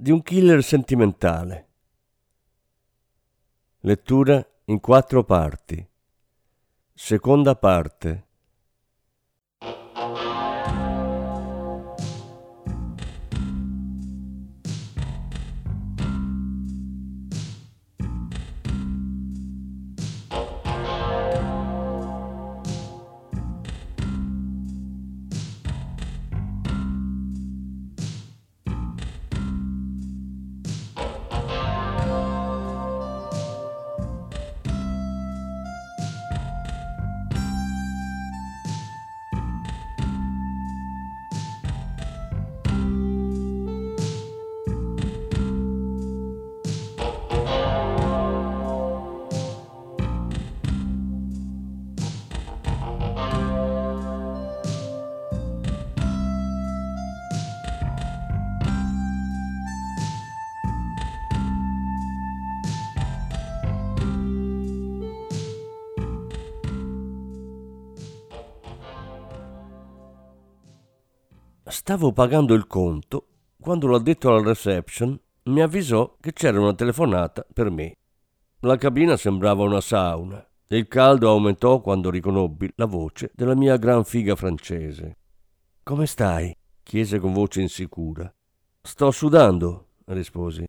di un killer sentimentale. Lettura in quattro parti. Seconda parte. Stavo pagando il conto quando l'addetto alla reception mi avvisò che c'era una telefonata per me. La cabina sembrava una sauna e il caldo aumentò quando riconobbi la voce della mia gran figa francese. Come stai? chiese con voce insicura. Sto sudando, risposi.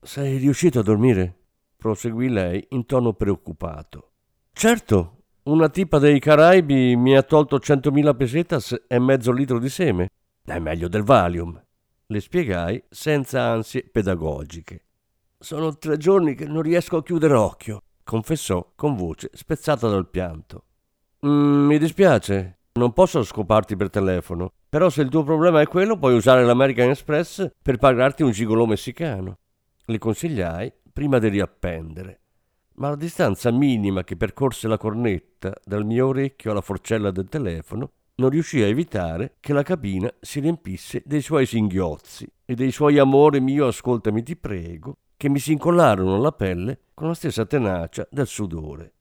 Sei riuscito a dormire? proseguì lei in tono preoccupato. Certo, una tipa dei Caraibi mi ha tolto centomila pesetas e mezzo litro di seme. È meglio del Valium, le spiegai senza ansie pedagogiche. Sono tre giorni che non riesco a chiudere occhio, confessò con voce spezzata dal pianto. Mm, mi dispiace, non posso scoparti per telefono, però se il tuo problema è quello puoi usare l'American Express per pagarti un gigolò messicano. Le consigliai prima di riappendere. Ma la distanza minima che percorse la cornetta dal mio orecchio alla forcella del telefono non riuscì a evitare che la cabina si riempisse dei suoi singhiozzi e dei suoi amore mio ascoltami ti prego, che mi si incollarono alla pelle con la stessa tenacia del sudore.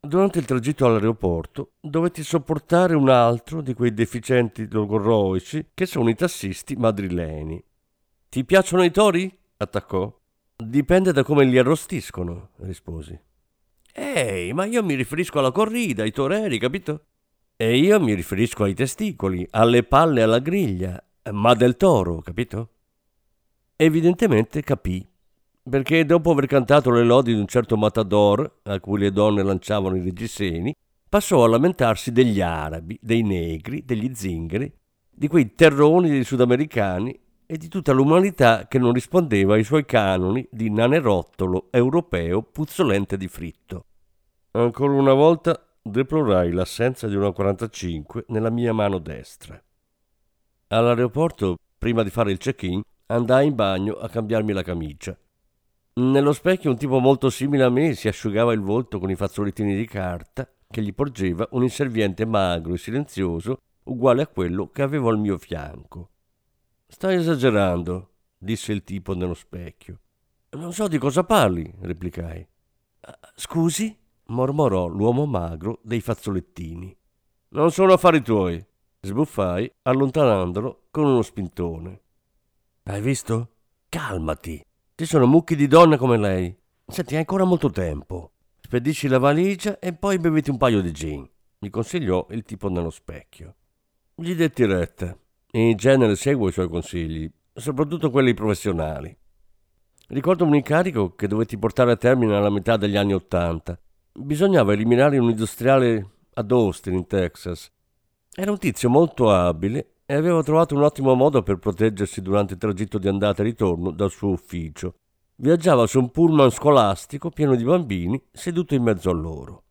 Durante il tragitto all'aeroporto dovetti sopportare un altro di quei deficienti logorroici che sono i tassisti madrileni. Ti piacciono i tori? attaccò. Dipende da come li arrostiscono, risposi. Ehi, ma io mi riferisco alla corrida, ai toreri, capito? E io mi riferisco ai testicoli, alle palle alla griglia, ma del toro, capito? Evidentemente capì, perché dopo aver cantato le lodi di un certo matador, a cui le donne lanciavano i reggiseni, passò a lamentarsi degli arabi, dei negri, degli zingari, di quei terroni dei sudamericani e di tutta l'umanità che non rispondeva ai suoi canoni di nanerottolo europeo puzzolente di fritto. Ancora una volta deplorai l'assenza di una 45 nella mia mano destra. All'aeroporto, prima di fare il check-in, andai in bagno a cambiarmi la camicia. Nello specchio un tipo molto simile a me si asciugava il volto con i fazzolettini di carta che gli porgeva un inserviente magro e silenzioso uguale a quello che avevo al mio fianco. Stai esagerando, disse il tipo nello specchio. Non so di cosa parli, replicai. Scusi? mormorò l'uomo magro dei fazzolettini. Non sono affari tuoi, sbuffai, allontanandolo con uno spintone. Hai visto? Calmati. Ci sono mucchi di donne come lei. Senti, hai ancora molto tempo. Spedisci la valigia e poi beviti un paio di gin, mi consigliò il tipo nello specchio. Gli detti retta in genere seguo i suoi consigli, soprattutto quelli professionali. Ricordo un incarico che dovetti portare a termine alla metà degli anni Ottanta. Bisognava eliminare un industriale ad Austin, in Texas. Era un tizio molto abile e aveva trovato un ottimo modo per proteggersi durante il tragitto di andata e ritorno dal suo ufficio. Viaggiava su un pullman scolastico pieno di bambini seduto in mezzo a loro.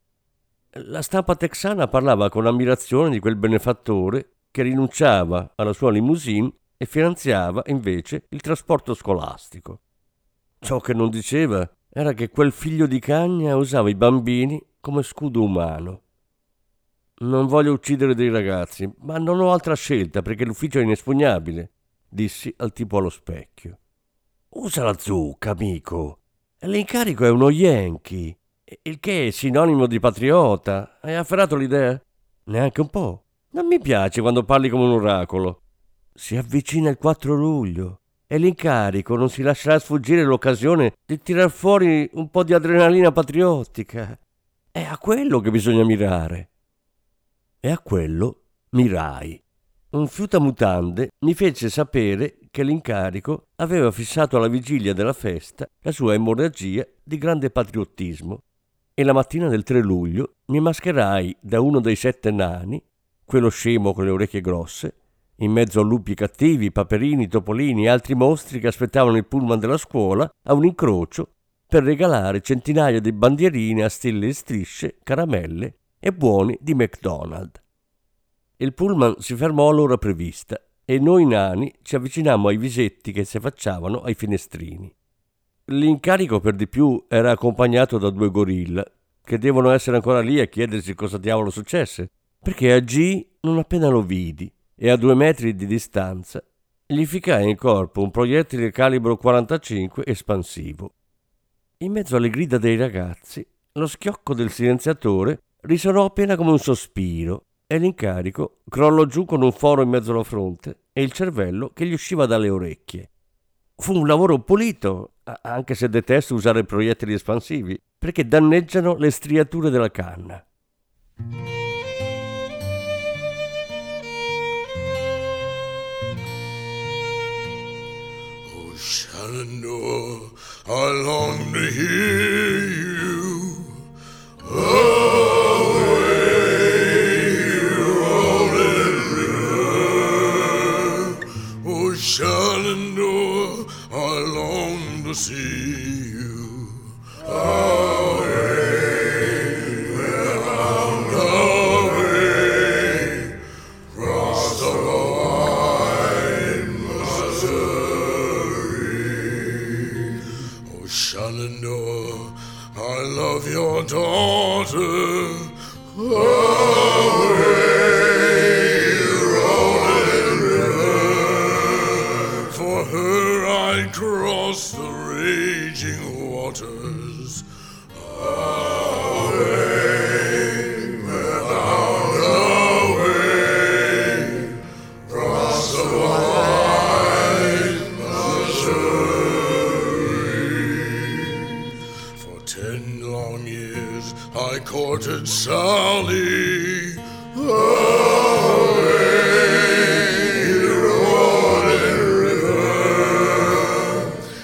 La stampa texana parlava con ammirazione di quel benefattore che rinunciava alla sua limousine e finanziava invece il trasporto scolastico. Ciò che non diceva era che quel figlio di cagna usava i bambini come scudo umano. Non voglio uccidere dei ragazzi, ma non ho altra scelta perché l'ufficio è inespugnabile, dissi al tipo allo specchio. Usa la zucca, amico. L'incarico è uno Yankee, il che è sinonimo di patriota. Hai afferrato l'idea? Neanche un po'. Non mi piace quando parli come un oracolo. Si avvicina il 4 luglio e l'incarico non si lascerà sfuggire l'occasione di tirar fuori un po' di adrenalina patriottica. È a quello che bisogna mirare. E a quello mirai. Un fiutamutande mi fece sapere che l'incarico aveva fissato alla vigilia della festa la sua emorragia di grande patriottismo e la mattina del 3 luglio mi mascherai da uno dei sette nani, quello scemo con le orecchie grosse, in mezzo a lupi cattivi, paperini, topolini e altri mostri che aspettavano il pullman della scuola a un incrocio per regalare centinaia di bandierine a stelle e strisce, caramelle e buoni di McDonald's. Il pullman si fermò all'ora prevista e noi nani ci avvicinammo ai visetti che si affacciavano ai finestrini. L'incarico per di più era accompagnato da due gorilla, che devono essere ancora lì a chiedersi cosa diavolo successe, perché a G non appena lo vidi e a due metri di distanza gli ficai in corpo un proiettile calibro 45 espansivo. In mezzo alle grida dei ragazzi, lo schiocco del silenziatore risuonò appena come un sospiro e l'incarico crollò giù con un foro in mezzo alla fronte e il cervello che gli usciva dalle orecchie. Fu un lavoro pulito, anche se detesto usare proiettili espansivi, perché danneggiano le striature della canna. Shenandoah, I long to hear you. Away, rolling river. Oh, Shenandoah, I long to see you. Away,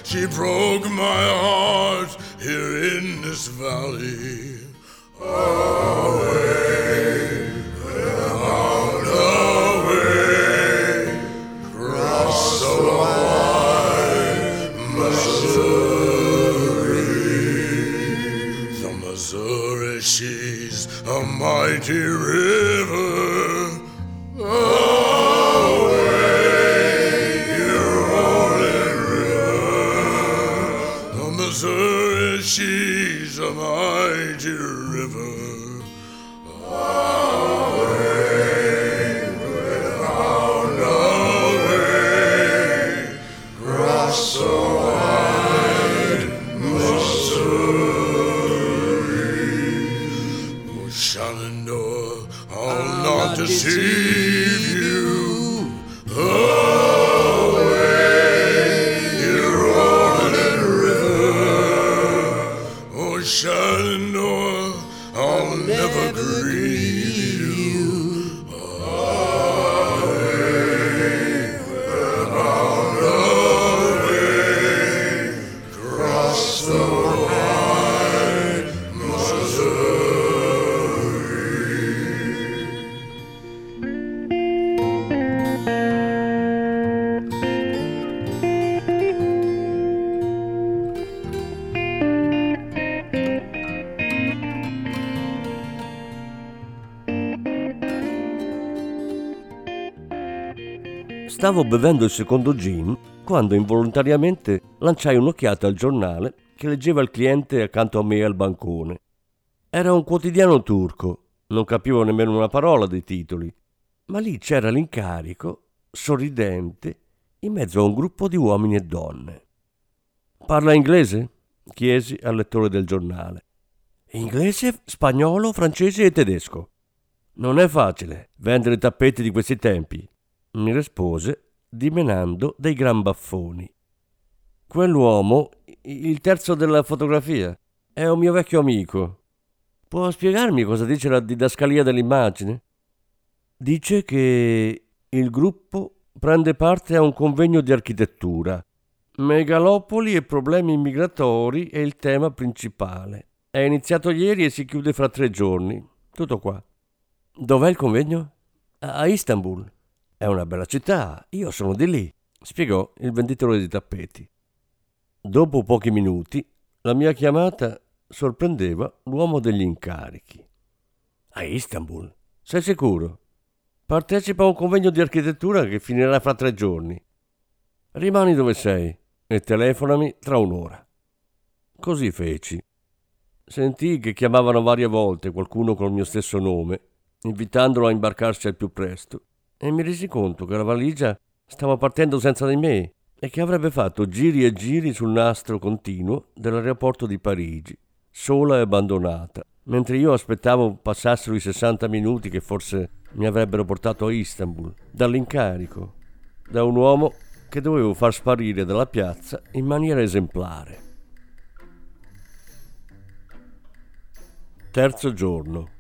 She broke my heart here in this valley. Away, bound away, across the wide Missouri. The Missouri, she's a mighty river. Stavo bevendo il secondo gin quando involontariamente lanciai un'occhiata al giornale che leggeva il cliente accanto a me al bancone. Era un quotidiano turco, non capivo nemmeno una parola dei titoli, ma lì c'era l'incarico, sorridente, in mezzo a un gruppo di uomini e donne. Parla inglese? chiesi al lettore del giornale. Inglese, spagnolo, francese e tedesco. Non è facile vendere tappeti di questi tempi, mi rispose, dimenando dei gran baffoni. Quell'uomo, il terzo della fotografia, è un mio vecchio amico. Può spiegarmi cosa dice la didascalia dell'immagine? Dice che il gruppo prende parte a un convegno di architettura. Megalopoli e problemi migratori è il tema principale. È iniziato ieri e si chiude fra tre giorni. Tutto qua. Dov'è il convegno? A Istanbul. È una bella città, io sono di lì, spiegò il venditore di tappeti. Dopo pochi minuti, la mia chiamata sorprendeva l'uomo degli incarichi. A Istanbul? Sei sicuro? Partecipa a un convegno di architettura che finirà fra tre giorni. Rimani dove sei e telefonami tra un'ora. Così feci. Sentii che chiamavano varie volte qualcuno col mio stesso nome, invitandolo a imbarcarsi al più presto e mi resi conto che la valigia stava partendo senza di me e che avrebbe fatto giri e giri sul nastro continuo dell'aeroporto di Parigi, sola e abbandonata, mentre io aspettavo passassero i 60 minuti che forse mi avrebbero portato a Istanbul, dall'incarico, da un uomo che dovevo far sparire dalla piazza in maniera esemplare. Terzo giorno.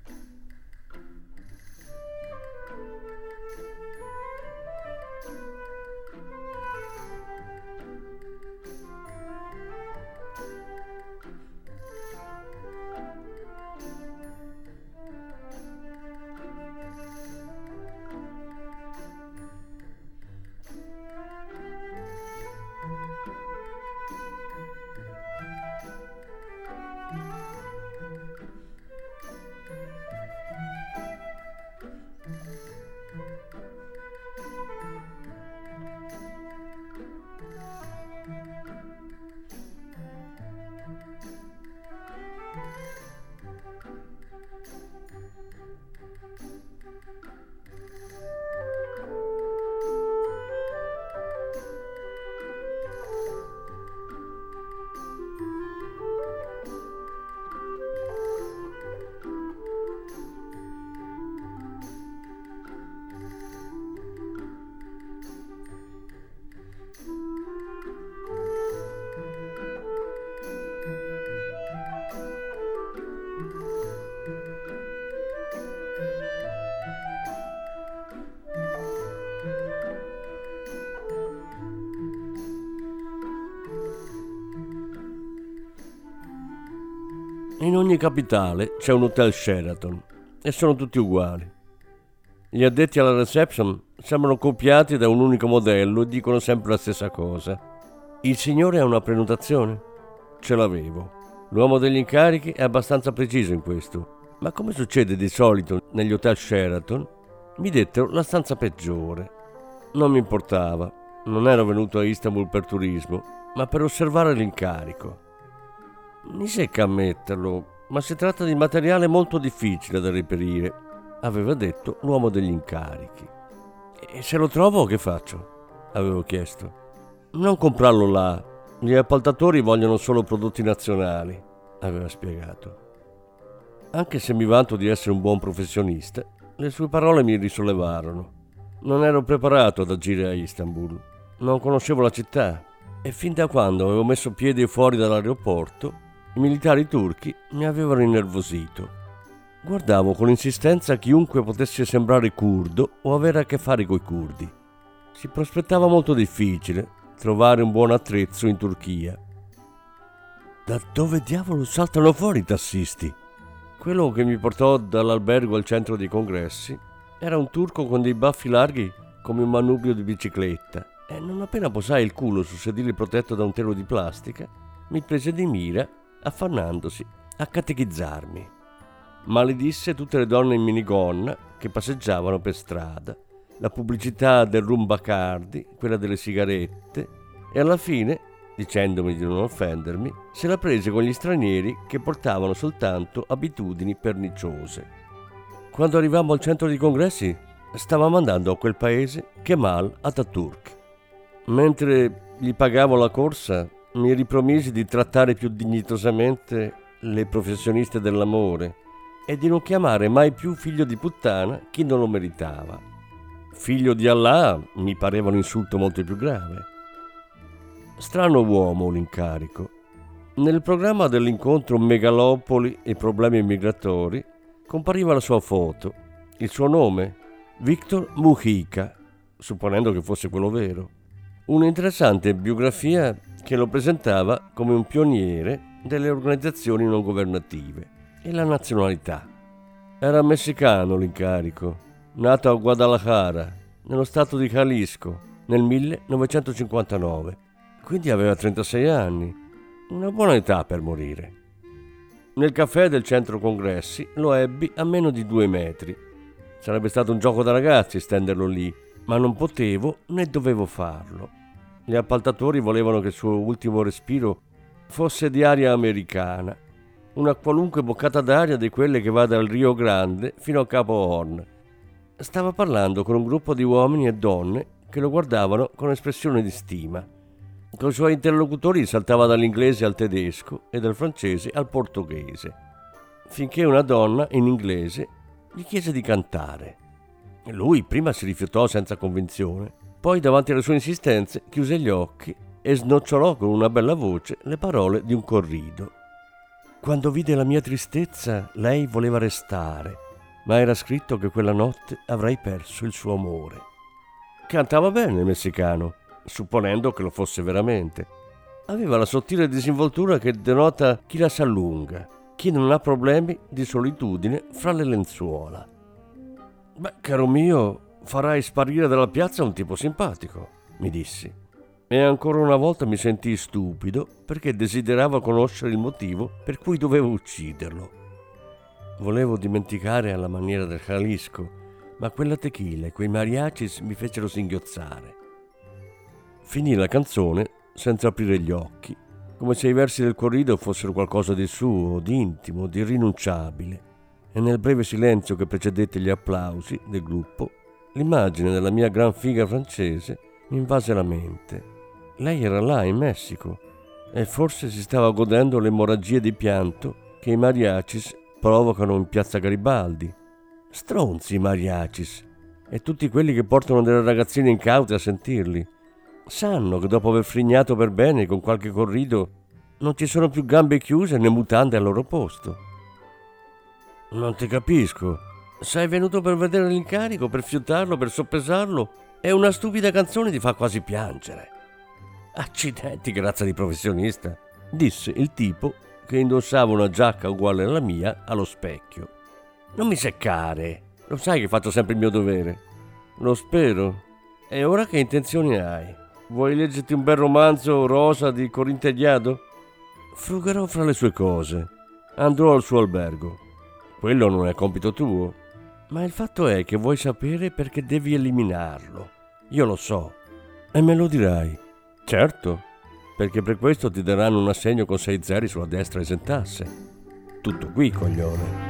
In ogni capitale c'è un hotel Sheraton e sono tutti uguali. Gli addetti alla reception sembrano copiati da un unico modello e dicono sempre la stessa cosa. Il signore ha una prenotazione? Ce l'avevo. L'uomo degli incarichi è abbastanza preciso in questo, ma come succede di solito negli hotel Sheraton, mi dettero la stanza peggiore. Non mi importava, non ero venuto a Istanbul per turismo, ma per osservare l'incarico. Mi secca ammetterlo, ma si tratta di materiale molto difficile da reperire, aveva detto l'uomo degli incarichi. E se lo trovo che faccio? avevo chiesto. Non comprarlo là, gli appaltatori vogliono solo prodotti nazionali, aveva spiegato. Anche se mi vanto di essere un buon professionista, le sue parole mi risollevarono. Non ero preparato ad agire a Istanbul, non conoscevo la città e fin da quando avevo messo piede fuori dall'aeroporto i militari turchi mi avevano innervosito. Guardavo con insistenza chiunque potesse sembrare curdo o avere a che fare coi curdi. Si prospettava molto difficile trovare un buon attrezzo in Turchia. Da dove diavolo saltano fuori i tassisti? Quello che mi portò dall'albergo al centro dei congressi era un turco con dei baffi larghi come un manubrio di bicicletta e non appena posai il culo sul sedile protetto da un telo di plastica, mi prese di mira affannandosi a catechizzarmi. Maledisse tutte le donne in minigonna che passeggiavano per strada la pubblicità del rum Bacardi, quella delle sigarette e alla fine, dicendomi di non offendermi, se la prese con gli stranieri che portavano soltanto abitudini perniciose. Quando arrivammo al centro di congressi, stava mandando a quel paese Kemal Atatürk. Mentre gli pagavo la corsa, mi ripromisi di trattare più dignitosamente le professioniste dell'amore e di non chiamare mai più figlio di puttana chi non lo meritava. Figlio di Allah mi pareva un insulto molto più grave. Strano uomo l'incarico. Nel programma dell'incontro Megalopoli e problemi migratori compariva la sua foto, il suo nome, Victor Mujica, supponendo che fosse quello vero. Un'interessante biografia che lo presentava come un pioniere delle organizzazioni non governative e la nazionalità. Era messicano l'incarico, nato a Guadalajara, nello stato di Jalisco, nel 1959. Quindi aveva 36 anni, una buona età per morire. Nel caffè del centro congressi lo ebbi a meno di due metri. Sarebbe stato un gioco da ragazzi stenderlo lì, ma non potevo né dovevo farlo. Gli appaltatori volevano che il suo ultimo respiro fosse di aria americana, una qualunque boccata d'aria di quelle che va dal Rio Grande fino a Capo Horn. Stava parlando con un gruppo di uomini e donne che lo guardavano con espressione di stima. Con i suoi interlocutori saltava dall'inglese al tedesco e dal francese al portoghese, finché una donna in inglese gli chiese di cantare. Lui prima si rifiutò senza convinzione, poi davanti alle sue insistenze chiuse gli occhi e snocciolò con una bella voce le parole di un corrido. Quando vide la mia tristezza, lei voleva restare, ma era scritto che quella notte avrei perso il suo amore. Cantava bene il messicano, supponendo che lo fosse veramente. Aveva la sottile disinvoltura che denota chi la s'allunga, chi non ha problemi di solitudine fra le lenzuola. Beh, caro mio, farai sparire dalla piazza un tipo simpatico, mi dissi. E ancora una volta mi sentii stupido perché desiderava conoscere il motivo per cui dovevo ucciderlo. Volevo dimenticare alla maniera del Jalisco, ma quella tequila e quei mariachis mi fecero singhiozzare. Finì la canzone senza aprire gli occhi, come se i versi del corrido fossero qualcosa di suo, di intimo, di irrinunciabile. E nel breve silenzio che precedette gli applausi del gruppo L'immagine della mia gran figa francese mi invase la mente. Lei era là, in Messico, e forse si stava godendo l'emorragia di pianto che i mariachis provocano in piazza Garibaldi. Stronzi i mariachis e tutti quelli che portano delle ragazzine incaute a sentirli. Sanno che dopo aver frignato per bene con qualche corrido non ci sono più gambe chiuse né mutande al loro posto. Non ti capisco, sei venuto per vedere l'incarico, per fiutarlo, per soppesarlo e una stupida canzone ti fa quasi piangere. Accidenti, grazia di professionista, disse il tipo che indossava una giacca uguale alla mia allo specchio. Non mi seccare, lo sai che faccio sempre il mio dovere. Lo spero. E ora che intenzioni hai? Vuoi leggerti un bel romanzo rosa di Corintegliado? Frugherò fra le sue cose. Andrò al suo albergo. Quello non è compito tuo. Ma il fatto è che vuoi sapere perché devi eliminarlo. Io lo so. E me lo dirai. Certo, perché per questo ti daranno un assegno con sei zeri sulla destra esentasse. Tutto qui, coglione.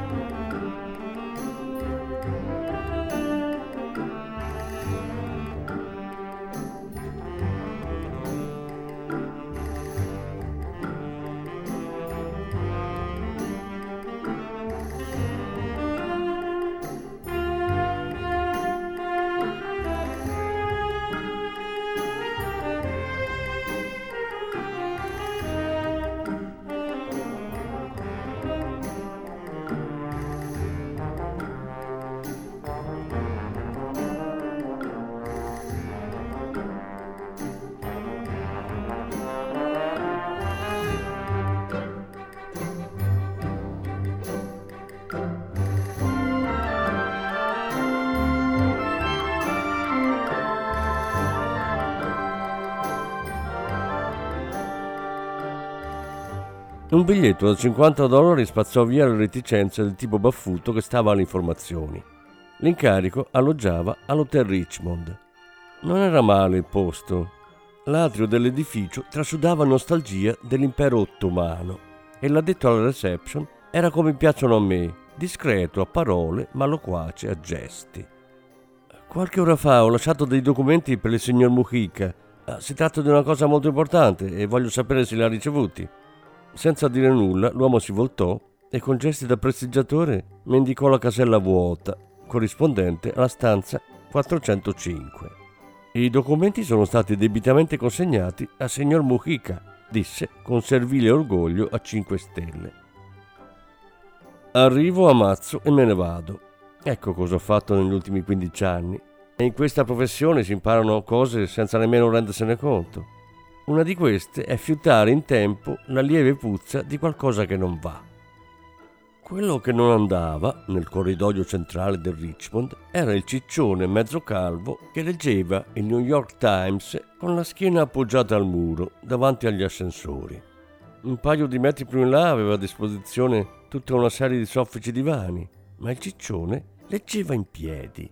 Un biglietto da 50 dollari spazzò via le reticenze del tipo baffuto che stava alle informazioni. L'incarico alloggiava all'Hotel Richmond. Non era male il posto. L'atrio dell'edificio trasudava nostalgia dell'impero ottomano e l'addetto alla reception era come piacciono a me, discreto a parole ma loquace a gesti. Qualche ora fa ho lasciato dei documenti per il signor Mujica. Ah, si tratta di una cosa molto importante e voglio sapere se li ha ricevuti. Senza dire nulla, l'uomo si voltò e con gesti da prestigiatore mi indicò la casella vuota, corrispondente alla stanza 405. I documenti sono stati debitamente consegnati al signor Mujica, disse con servile orgoglio a 5 stelle. Arrivo a mazzo e me ne vado. Ecco cosa ho fatto negli ultimi 15 anni. E in questa professione si imparano cose senza nemmeno rendersene conto. Una di queste è fiutare in tempo la lieve puzza di qualcosa che non va. Quello che non andava, nel corridoio centrale del Richmond, era il ciccione mezzo calvo che leggeva il New York Times con la schiena appoggiata al muro, davanti agli ascensori. Un paio di metri più in là aveva a disposizione tutta una serie di soffici divani, ma il ciccione leggeva in piedi.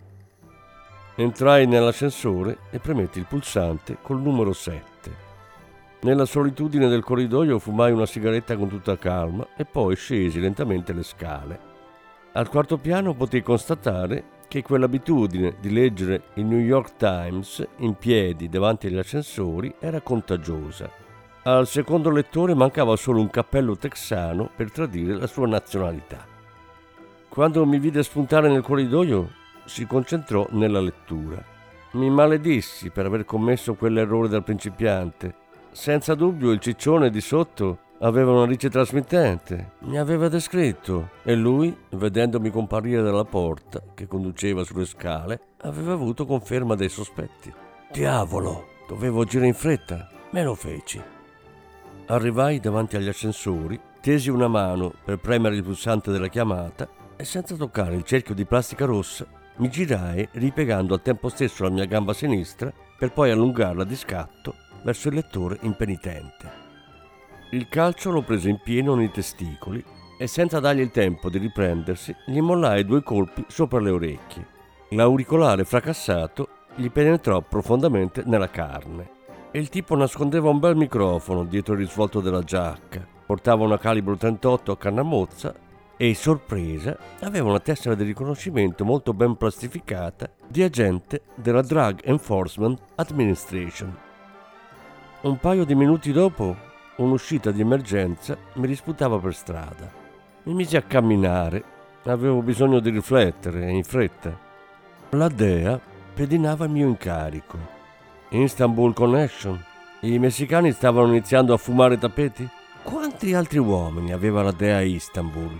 Entrai nell'ascensore e premetti il pulsante col numero 7. Nella solitudine del corridoio fumai una sigaretta con tutta calma e poi scesi lentamente le scale. Al quarto piano potei constatare che quell'abitudine di leggere il New York Times in piedi davanti agli ascensori era contagiosa. Al secondo lettore mancava solo un cappello texano per tradire la sua nazionalità. Quando mi vide spuntare nel corridoio, si concentrò nella lettura. Mi maledissi per aver commesso quell'errore da principiante. Senza dubbio il ciccione di sotto aveva una rice trasmittente. Mi aveva descritto e lui, vedendomi comparire dalla porta che conduceva sulle scale, aveva avuto conferma dei sospetti. Diavolo, dovevo agire in fretta. Me lo feci. Arrivai davanti agli ascensori, tesi una mano per premere il pulsante della chiamata e senza toccare il cerchio di plastica rossa mi girai ripiegando al tempo stesso la mia gamba sinistra per poi allungarla di scatto verso il lettore impenitente. Il calcio lo prese in pieno nei testicoli e senza dargli il tempo di riprendersi gli mollai due colpi sopra le orecchie. L'auricolare fracassato gli penetrò profondamente nella carne e il tipo nascondeva un bel microfono dietro il risvolto della giacca. Portava una calibro 38 a cannamozza e, sorpresa, aveva una tessera di riconoscimento molto ben plastificata di agente della Drug Enforcement Administration. Un paio di minuti dopo, un'uscita di emergenza mi risputava per strada. Mi misi a camminare, avevo bisogno di riflettere in fretta. La DEA pedinava il mio incarico. Istanbul Connection. I messicani stavano iniziando a fumare tappeti? Quanti altri uomini aveva la DEA Istanbul?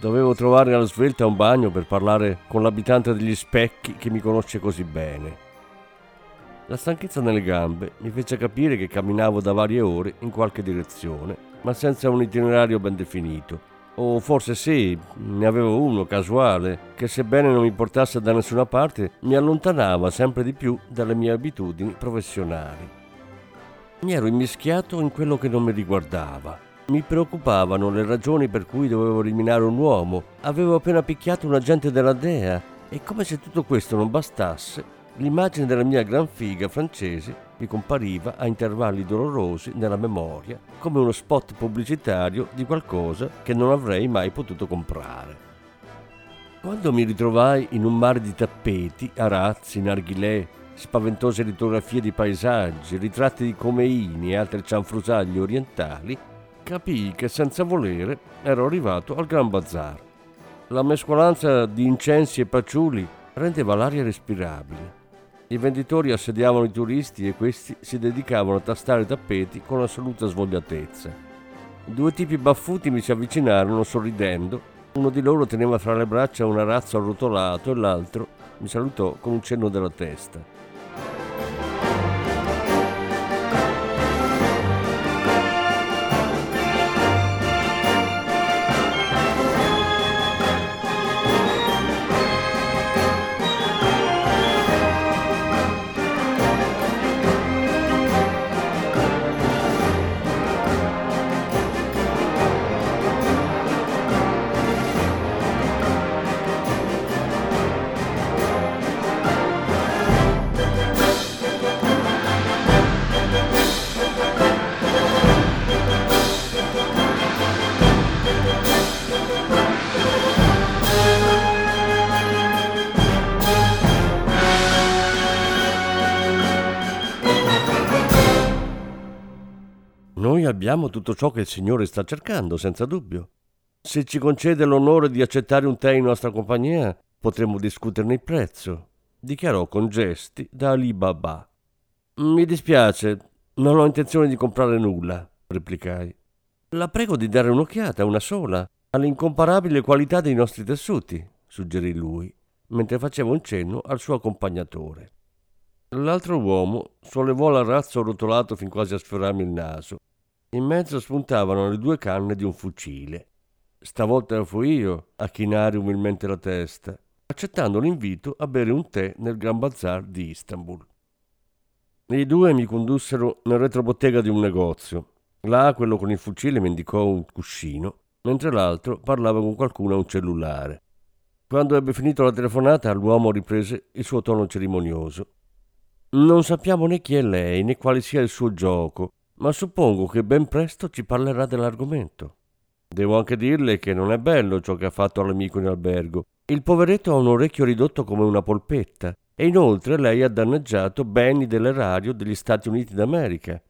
Dovevo trovare alla svelta un bagno per parlare con l'abitante degli specchi che mi conosce così bene. La stanchezza nelle gambe mi fece capire che camminavo da varie ore in qualche direzione, ma senza un itinerario ben definito. O forse sì, ne avevo uno casuale, che sebbene non mi portasse da nessuna parte, mi allontanava sempre di più dalle mie abitudini professionali. Mi ero immischiato in quello che non mi riguardava. Mi preoccupavano le ragioni per cui dovevo eliminare un uomo. Avevo appena picchiato un agente della DEA e come se tutto questo non bastasse, l'immagine della mia gran figa francese mi compariva a intervalli dolorosi nella memoria come uno spot pubblicitario di qualcosa che non avrei mai potuto comprare. Quando mi ritrovai in un mare di tappeti, arazzi, narghilè, spaventose litografie di paesaggi, ritratti di comeini e altre cianfrusaglie orientali, capii che senza volere ero arrivato al Gran Bazar. La mescolanza di incensi e paciuli rendeva l'aria respirabile i venditori assediavano i turisti e questi si dedicavano a tastare i tappeti con assoluta svogliatezza. Due tipi baffuti mi si avvicinarono sorridendo. Uno di loro teneva fra le braccia un arazzo arrotolato e l'altro mi salutò con un cenno della testa. Abbiamo tutto ciò che il Signore sta cercando, senza dubbio. Se ci concede l'onore di accettare un tè in nostra compagnia, potremmo discuterne il prezzo, dichiarò con gesti da Ali Baba. Mi dispiace, non ho intenzione di comprare nulla, replicai. La prego di dare un'occhiata, una sola, all'incomparabile qualità dei nostri tessuti, suggerì lui, mentre faceva un cenno al suo accompagnatore. L'altro uomo sollevò l'arrazzo rotolato fin quasi a sfiorarmi il naso. In mezzo spuntavano le due canne di un fucile. Stavolta fui io a chinare umilmente la testa, accettando l'invito a bere un tè nel Gran Bazar di Istanbul. I due mi condussero nel retrobottega di un negozio. Là quello con il fucile mi indicò un cuscino, mentre l'altro parlava con qualcuno a un cellulare. Quando ebbe finito la telefonata, l'uomo riprese il suo tono cerimonioso. Non sappiamo né chi è lei né quale sia il suo gioco, ma suppongo che ben presto ci parlerà dell'argomento. Devo anche dirle che non è bello ciò che ha fatto all'amico in albergo. Il poveretto ha un orecchio ridotto come una polpetta e inoltre lei ha danneggiato beni dell'erario degli Stati Uniti d'America.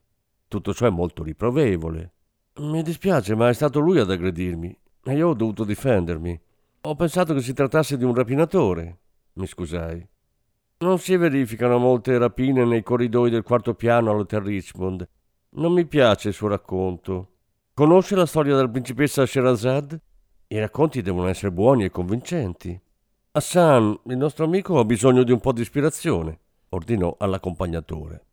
Tutto ciò è molto riprovevole. Mi dispiace, ma è stato lui ad aggredirmi e io ho dovuto difendermi. Ho pensato che si trattasse di un rapinatore. Mi scusai. Non si verificano molte rapine nei corridoi del quarto piano all'Hotel Richmond. Non mi piace il suo racconto. Conosce la storia della principessa Sherazad? I racconti devono essere buoni e convincenti. Hassan, il nostro amico, ha bisogno di un po' di ispirazione, ordinò all'accompagnatore.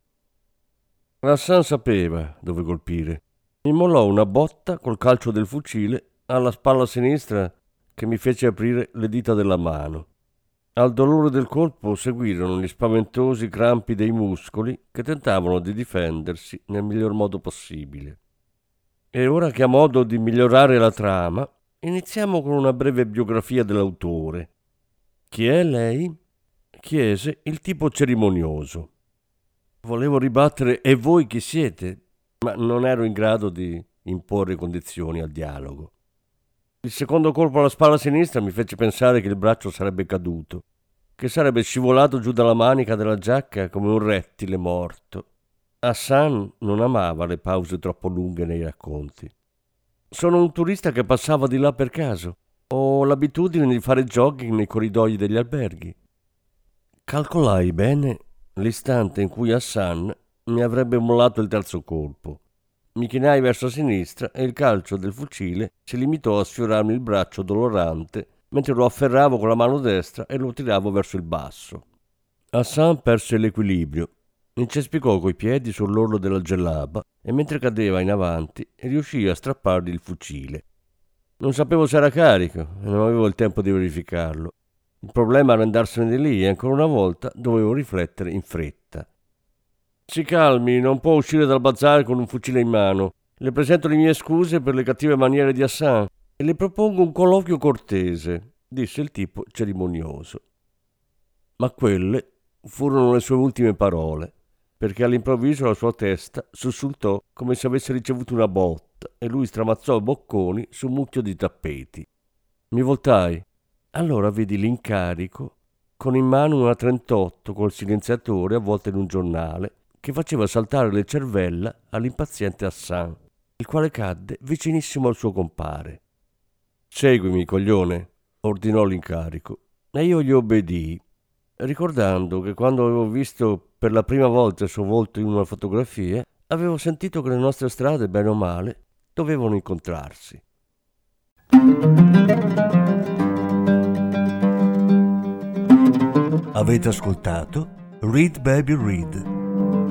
Hassan sapeva dove colpire. Mi mollò una botta col calcio del fucile alla spalla sinistra che mi fece aprire le dita della mano. Al dolore del colpo seguirono gli spaventosi crampi dei muscoli che tentavano di difendersi nel miglior modo possibile. E ora che a modo di migliorare la trama, iniziamo con una breve biografia dell'autore. Chi è lei? chiese il tipo cerimonioso. Volevo ribattere e voi chi siete, ma non ero in grado di imporre condizioni al dialogo. Il secondo colpo alla spalla sinistra mi fece pensare che il braccio sarebbe caduto, che sarebbe scivolato giù dalla manica della giacca come un rettile morto. Hassan non amava le pause troppo lunghe nei racconti. Sono un turista che passava di là per caso. Ho l'abitudine di fare jogging nei corridoi degli alberghi. Calcolai bene l'istante in cui Hassan mi avrebbe mollato il terzo colpo. Mi chinai verso sinistra e il calcio del fucile si limitò a sfiorarmi il braccio dolorante mentre lo afferravo con la mano destra e lo tiravo verso il basso. Hassan perse l'equilibrio, incespicò coi piedi sull'orlo della gellaba e mentre cadeva in avanti riuscì a strappargli il fucile. Non sapevo se era carico e non avevo il tempo di verificarlo. Il problema era andarsene di lì e ancora una volta dovevo riflettere in fretta. Si calmi, non può uscire dal bazar con un fucile in mano. Le presento le mie scuse per le cattive maniere di Hassan e le propongo un colloquio cortese, disse il tipo cerimonioso. Ma quelle furono le sue ultime parole, perché all'improvviso la sua testa sussultò come se avesse ricevuto una botta e lui stramazzò bocconi su un mucchio di tappeti. Mi voltai. Allora vedi l'incarico con in mano una 38 col silenziatore avvolta in un giornale che faceva saltare le cervella all'impaziente Hassan, il quale cadde vicinissimo al suo compare. Seguimi, coglione, ordinò l'incarico, e io gli obbedii, ricordando che quando avevo visto per la prima volta il suo volto in una fotografia, avevo sentito che le nostre strade, bene o male, dovevano incontrarsi. Avete ascoltato Read Baby Read